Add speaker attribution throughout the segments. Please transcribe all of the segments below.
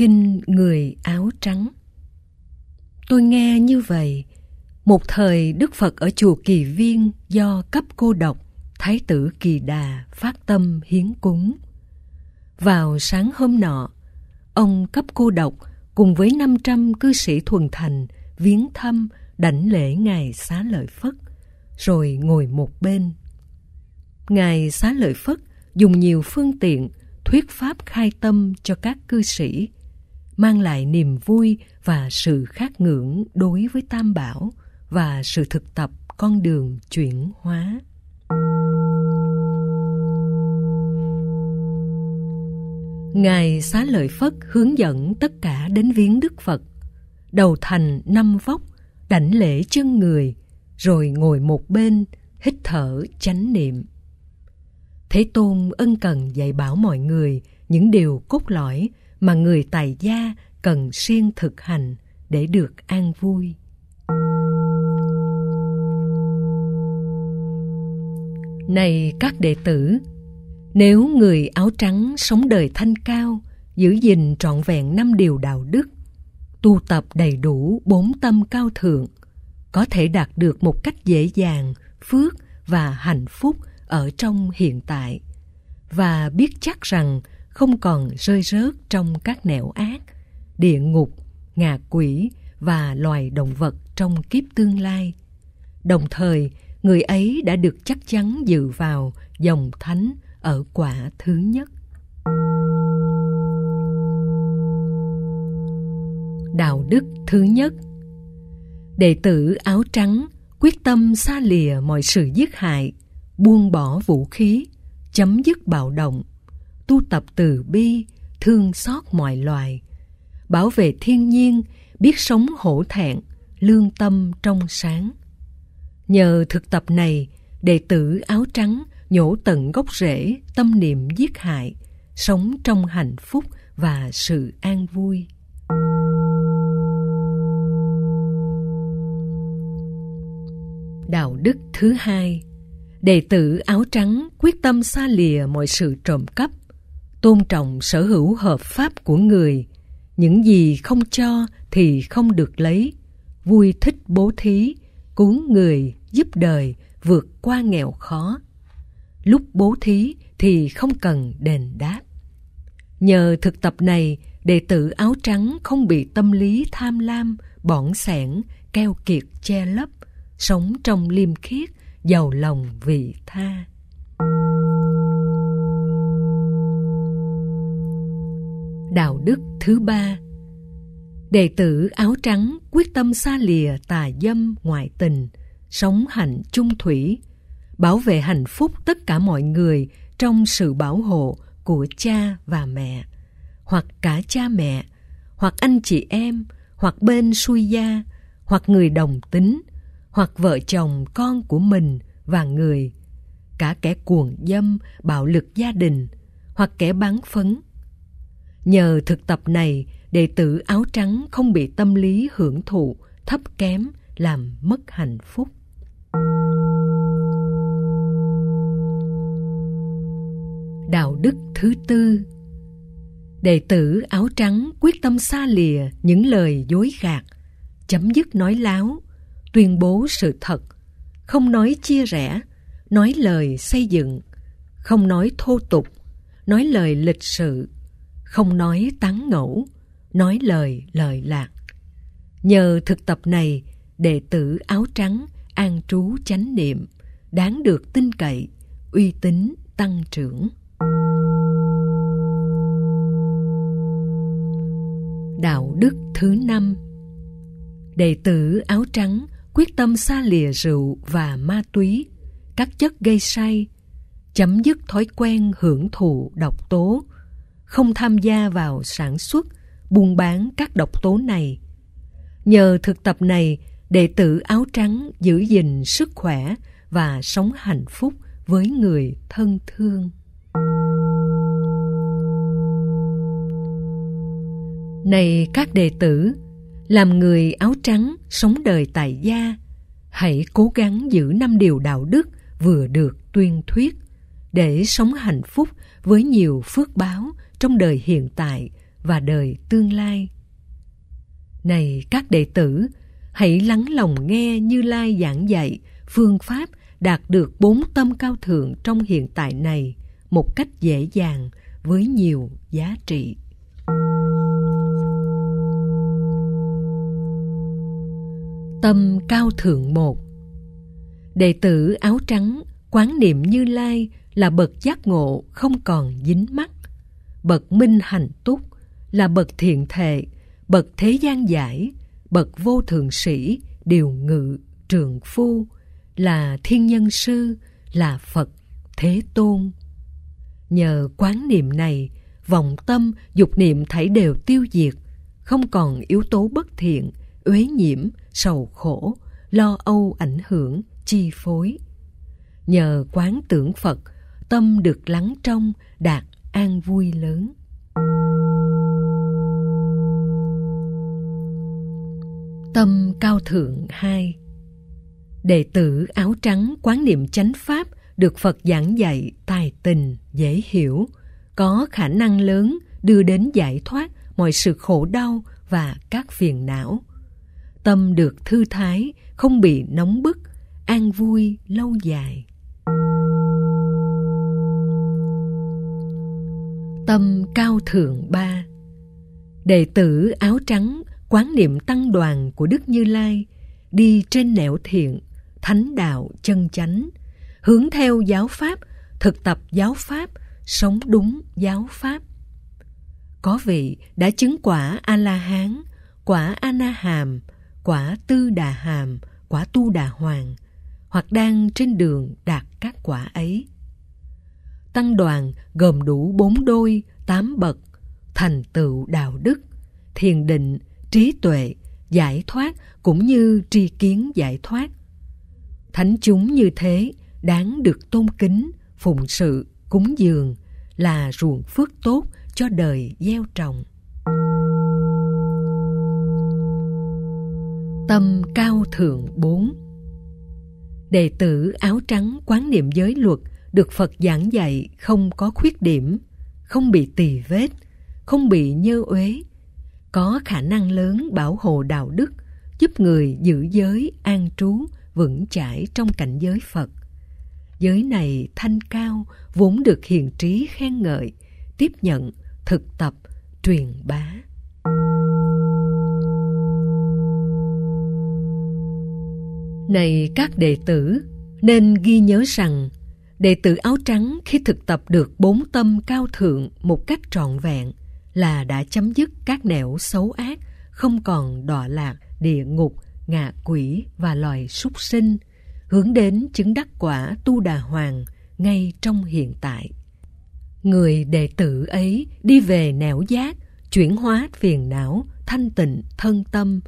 Speaker 1: Kinh người áo trắng Tôi nghe như vậy, một thời Đức Phật ở chùa Kỳ Viên do cấp cô độc, Thái tử Kỳ Đà phát tâm hiến cúng. Vào sáng hôm nọ, ông cấp cô độc cùng với 500 cư sĩ thuần thành viếng thăm đảnh lễ Ngài Xá Lợi Phất, rồi ngồi một bên. Ngài Xá Lợi Phất dùng nhiều phương tiện thuyết pháp khai tâm cho các cư sĩ, mang lại niềm vui và sự khát ngưỡng đối với Tam Bảo và sự thực tập con đường chuyển hóa. Ngài Xá Lợi Phất hướng dẫn tất cả đến viếng Đức Phật, đầu thành năm vóc, đảnh lễ chân người, rồi ngồi một bên, hít thở chánh niệm. Thế Tôn ân cần dạy bảo mọi người những điều cốt lõi mà người tài gia cần siêng thực hành để được an vui. Này các đệ tử, nếu người áo trắng sống đời thanh cao, giữ gìn trọn vẹn năm điều đạo đức, tu tập đầy đủ bốn tâm cao thượng, có thể đạt được một cách dễ dàng phước và hạnh phúc ở trong hiện tại và biết chắc rằng không còn rơi rớt trong các nẻo ác, địa ngục, ngạ quỷ và loài động vật trong kiếp tương lai. Đồng thời, người ấy đã được chắc chắn dự vào dòng thánh ở quả thứ nhất. Đạo đức thứ nhất Đệ tử áo trắng quyết tâm xa lìa mọi sự giết hại, buông bỏ vũ khí, chấm dứt bạo động, tu tập từ bi, thương xót mọi loài, bảo vệ thiên nhiên, biết sống hổ thẹn, lương tâm trong sáng. Nhờ thực tập này, đệ tử áo trắng nhổ tận gốc rễ tâm niệm giết hại, sống trong hạnh phúc và sự an vui. Đạo đức thứ hai Đệ tử áo trắng quyết tâm xa lìa mọi sự trộm cắp, tôn trọng sở hữu hợp pháp của người, những gì không cho thì không được lấy, vui thích bố thí, cứu người, giúp đời, vượt qua nghèo khó. Lúc bố thí thì không cần đền đáp. Nhờ thực tập này, đệ tử áo trắng không bị tâm lý tham lam, bỏng sẻn, keo kiệt che lấp, sống trong liêm khiết, giàu lòng vị tha. Đạo đức thứ ba Đệ tử áo trắng quyết tâm xa lìa tà dâm ngoại tình, sống hạnh chung thủy, bảo vệ hạnh phúc tất cả mọi người trong sự bảo hộ của cha và mẹ, hoặc cả cha mẹ, hoặc anh chị em, hoặc bên xuôi gia, hoặc người đồng tính, hoặc vợ chồng con của mình và người, cả kẻ cuồng dâm, bạo lực gia đình, hoặc kẻ bán phấn. Nhờ thực tập này, đệ tử áo trắng không bị tâm lý hưởng thụ, thấp kém, làm mất hạnh phúc. Đạo đức thứ tư Đệ tử áo trắng quyết tâm xa lìa những lời dối gạt, chấm dứt nói láo, tuyên bố sự thật, không nói chia rẽ, nói lời xây dựng, không nói thô tục, nói lời lịch sự, không nói tán ngẫu, nói lời lời lạc. Nhờ thực tập này, đệ tử áo trắng an trú chánh niệm, đáng được tin cậy, uy tín tăng trưởng. Đạo đức thứ năm Đệ tử áo trắng quyết tâm xa lìa rượu và ma túy, các chất gây say, chấm dứt thói quen hưởng thụ độc tố, không tham gia vào sản xuất, buôn bán các độc tố này. Nhờ thực tập này, đệ tử áo trắng giữ gìn sức khỏe và sống hạnh phúc với người thân thương. Này các đệ tử, làm người áo trắng sống đời tại gia, hãy cố gắng giữ năm điều đạo đức vừa được tuyên thuyết để sống hạnh phúc với nhiều phước báo trong đời hiện tại và đời tương lai. Này các đệ tử, hãy lắng lòng nghe Như Lai giảng dạy phương pháp đạt được bốn tâm cao thượng trong hiện tại này một cách dễ dàng với nhiều giá trị. Tâm cao thượng một Đệ tử áo trắng quán niệm Như Lai là bậc giác ngộ không còn dính mắc, bậc minh hành túc là bậc thiện thệ, bậc thế gian giải, bậc vô thượng sĩ, điều ngự, trường phu, là thiên nhân sư, là Phật, Thế Tôn. Nhờ quán niệm này, vọng tâm, dục niệm thảy đều tiêu diệt, không còn yếu tố bất thiện, uế nhiễm, sầu khổ, lo âu ảnh hưởng, chi phối. Nhờ quán tưởng Phật, tâm được lắng trong, đạt an vui lớn. Tâm cao thượng hai Đệ tử áo trắng quán niệm chánh pháp được Phật giảng dạy tài tình, dễ hiểu, có khả năng lớn đưa đến giải thoát mọi sự khổ đau và các phiền não. Tâm được thư thái, không bị nóng bức, an vui lâu dài. Tâm cao thượng ba Đệ tử áo trắng quán niệm tăng đoàn của Đức Như Lai đi trên nẻo thiện, thánh đạo chân chánh, hướng theo giáo pháp, thực tập giáo pháp, sống đúng giáo pháp. Có vị đã chứng quả A-la-hán, quả A-na-hàm, quả Tư Đà Hàm, quả Tu Đà Hoàng, hoặc đang trên đường đạt các quả ấy. Tăng đoàn gồm đủ bốn đôi, tám bậc, thành tựu đạo đức, thiền định, trí tuệ, giải thoát cũng như tri kiến giải thoát. Thánh chúng như thế đáng được tôn kính, phụng sự, cúng dường là ruộng phước tốt cho đời gieo trồng. Tâm cao thượng bốn Đệ tử áo trắng quán niệm giới luật được Phật giảng dạy không có khuyết điểm, không bị tỳ vết, không bị nhơ uế, có khả năng lớn bảo hộ đạo đức, giúp người giữ giới an trú vững chãi trong cảnh giới Phật. Giới này thanh cao, vốn được hiền trí khen ngợi, tiếp nhận, thực tập, truyền bá. Này các đệ tử, nên ghi nhớ rằng đệ tử áo trắng khi thực tập được bốn tâm cao thượng một cách trọn vẹn là đã chấm dứt các nẻo xấu ác, không còn đọa lạc, địa ngục, ngạ quỷ và loài súc sinh, hướng đến chứng đắc quả tu đà hoàng ngay trong hiện tại. Người đệ tử ấy đi về nẻo giác, chuyển hóa phiền não, thanh tịnh thân tâm,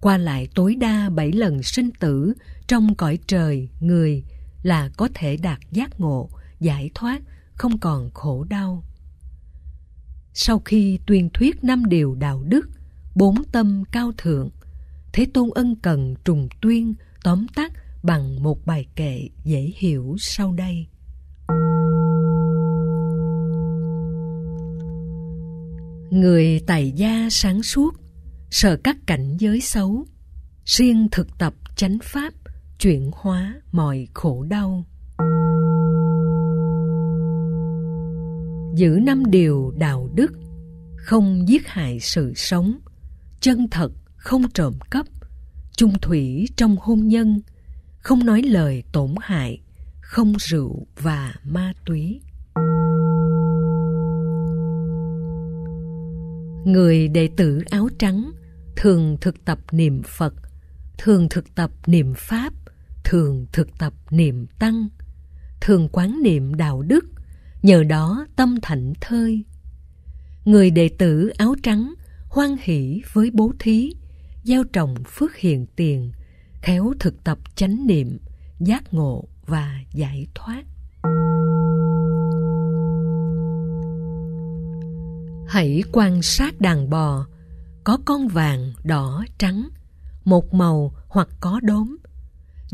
Speaker 1: qua lại tối đa bảy lần sinh tử trong cõi trời người là có thể đạt giác ngộ, giải thoát, không còn khổ đau. Sau khi tuyên thuyết năm điều đạo đức, bốn tâm cao thượng, Thế Tôn ân cần trùng tuyên tóm tắt bằng một bài kệ dễ hiểu sau đây. Người tài gia sáng suốt, sợ các cảnh giới xấu, riêng thực tập chánh pháp, chuyển hóa mọi khổ đau. Giữ năm điều đạo đức, không giết hại sự sống, chân thật không trộm cắp, chung thủy trong hôn nhân, không nói lời tổn hại, không rượu và ma túy. Người đệ tử áo trắng thường thực tập niệm Phật, thường thực tập niệm Pháp, thường thực tập niệm Tăng, thường quán niệm đạo đức, nhờ đó tâm thảnh thơi. Người đệ tử áo trắng hoan hỷ với bố thí, gieo trồng phước hiền tiền, khéo thực tập chánh niệm, giác ngộ và giải thoát. Hãy quan sát đàn bò, có con vàng, đỏ, trắng, một màu hoặc có đốm.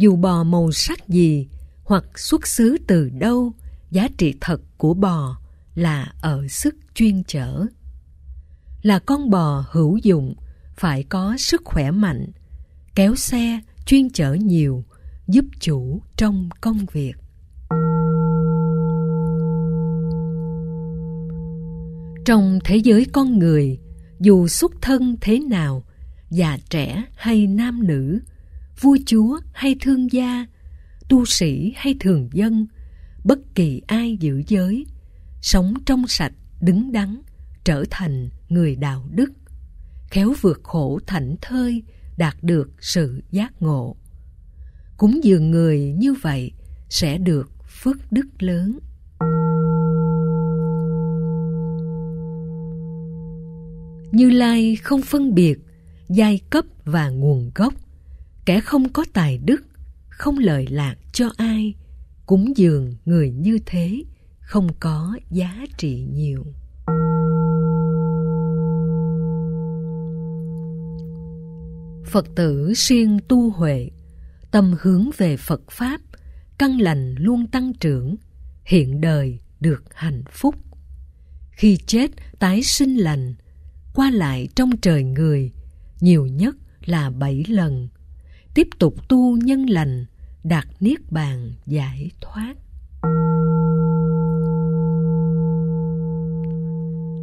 Speaker 1: Dù bò màu sắc gì hoặc xuất xứ từ đâu, giá trị thật của bò là ở sức chuyên chở. là con bò hữu dụng, phải có sức khỏe mạnh, kéo xe, chuyên chở nhiều, giúp chủ trong công việc. Trong thế giới con người, dù xuất thân thế nào, già trẻ hay nam nữ, vua chúa hay thương gia, tu sĩ hay thường dân, bất kỳ ai giữ giới, sống trong sạch, đứng đắn, trở thành người đạo đức, khéo vượt khổ thảnh thơi, đạt được sự giác ngộ. Cúng dường người như vậy sẽ được phước đức lớn. Như Lai không phân biệt giai cấp và nguồn gốc. Kẻ không có tài đức, không lợi lạc cho ai, cúng dường người như thế không có giá trị nhiều. Phật tử siêng tu huệ, tâm hướng về Phật Pháp, căn lành luôn tăng trưởng, hiện đời được hạnh phúc. Khi chết tái sinh lành, qua lại trong trời người, nhiều nhất là bảy lần. Tiếp tục tu nhân lành, đạt niết bàn giải thoát.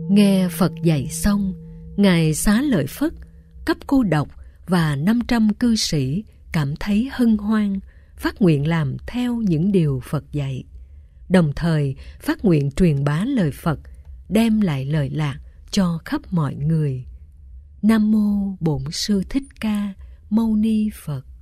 Speaker 1: Nghe Phật dạy xong, Ngài Xá Lợi Phất, cấp cô độc và 500 cư sĩ cảm thấy hân hoan, phát nguyện làm theo những điều Phật dạy. Đồng thời phát nguyện truyền bá lời Phật, đem lại lời lạc cho khắp mọi người. Nam mô Bổn sư Thích Ca Mâu Ni Phật.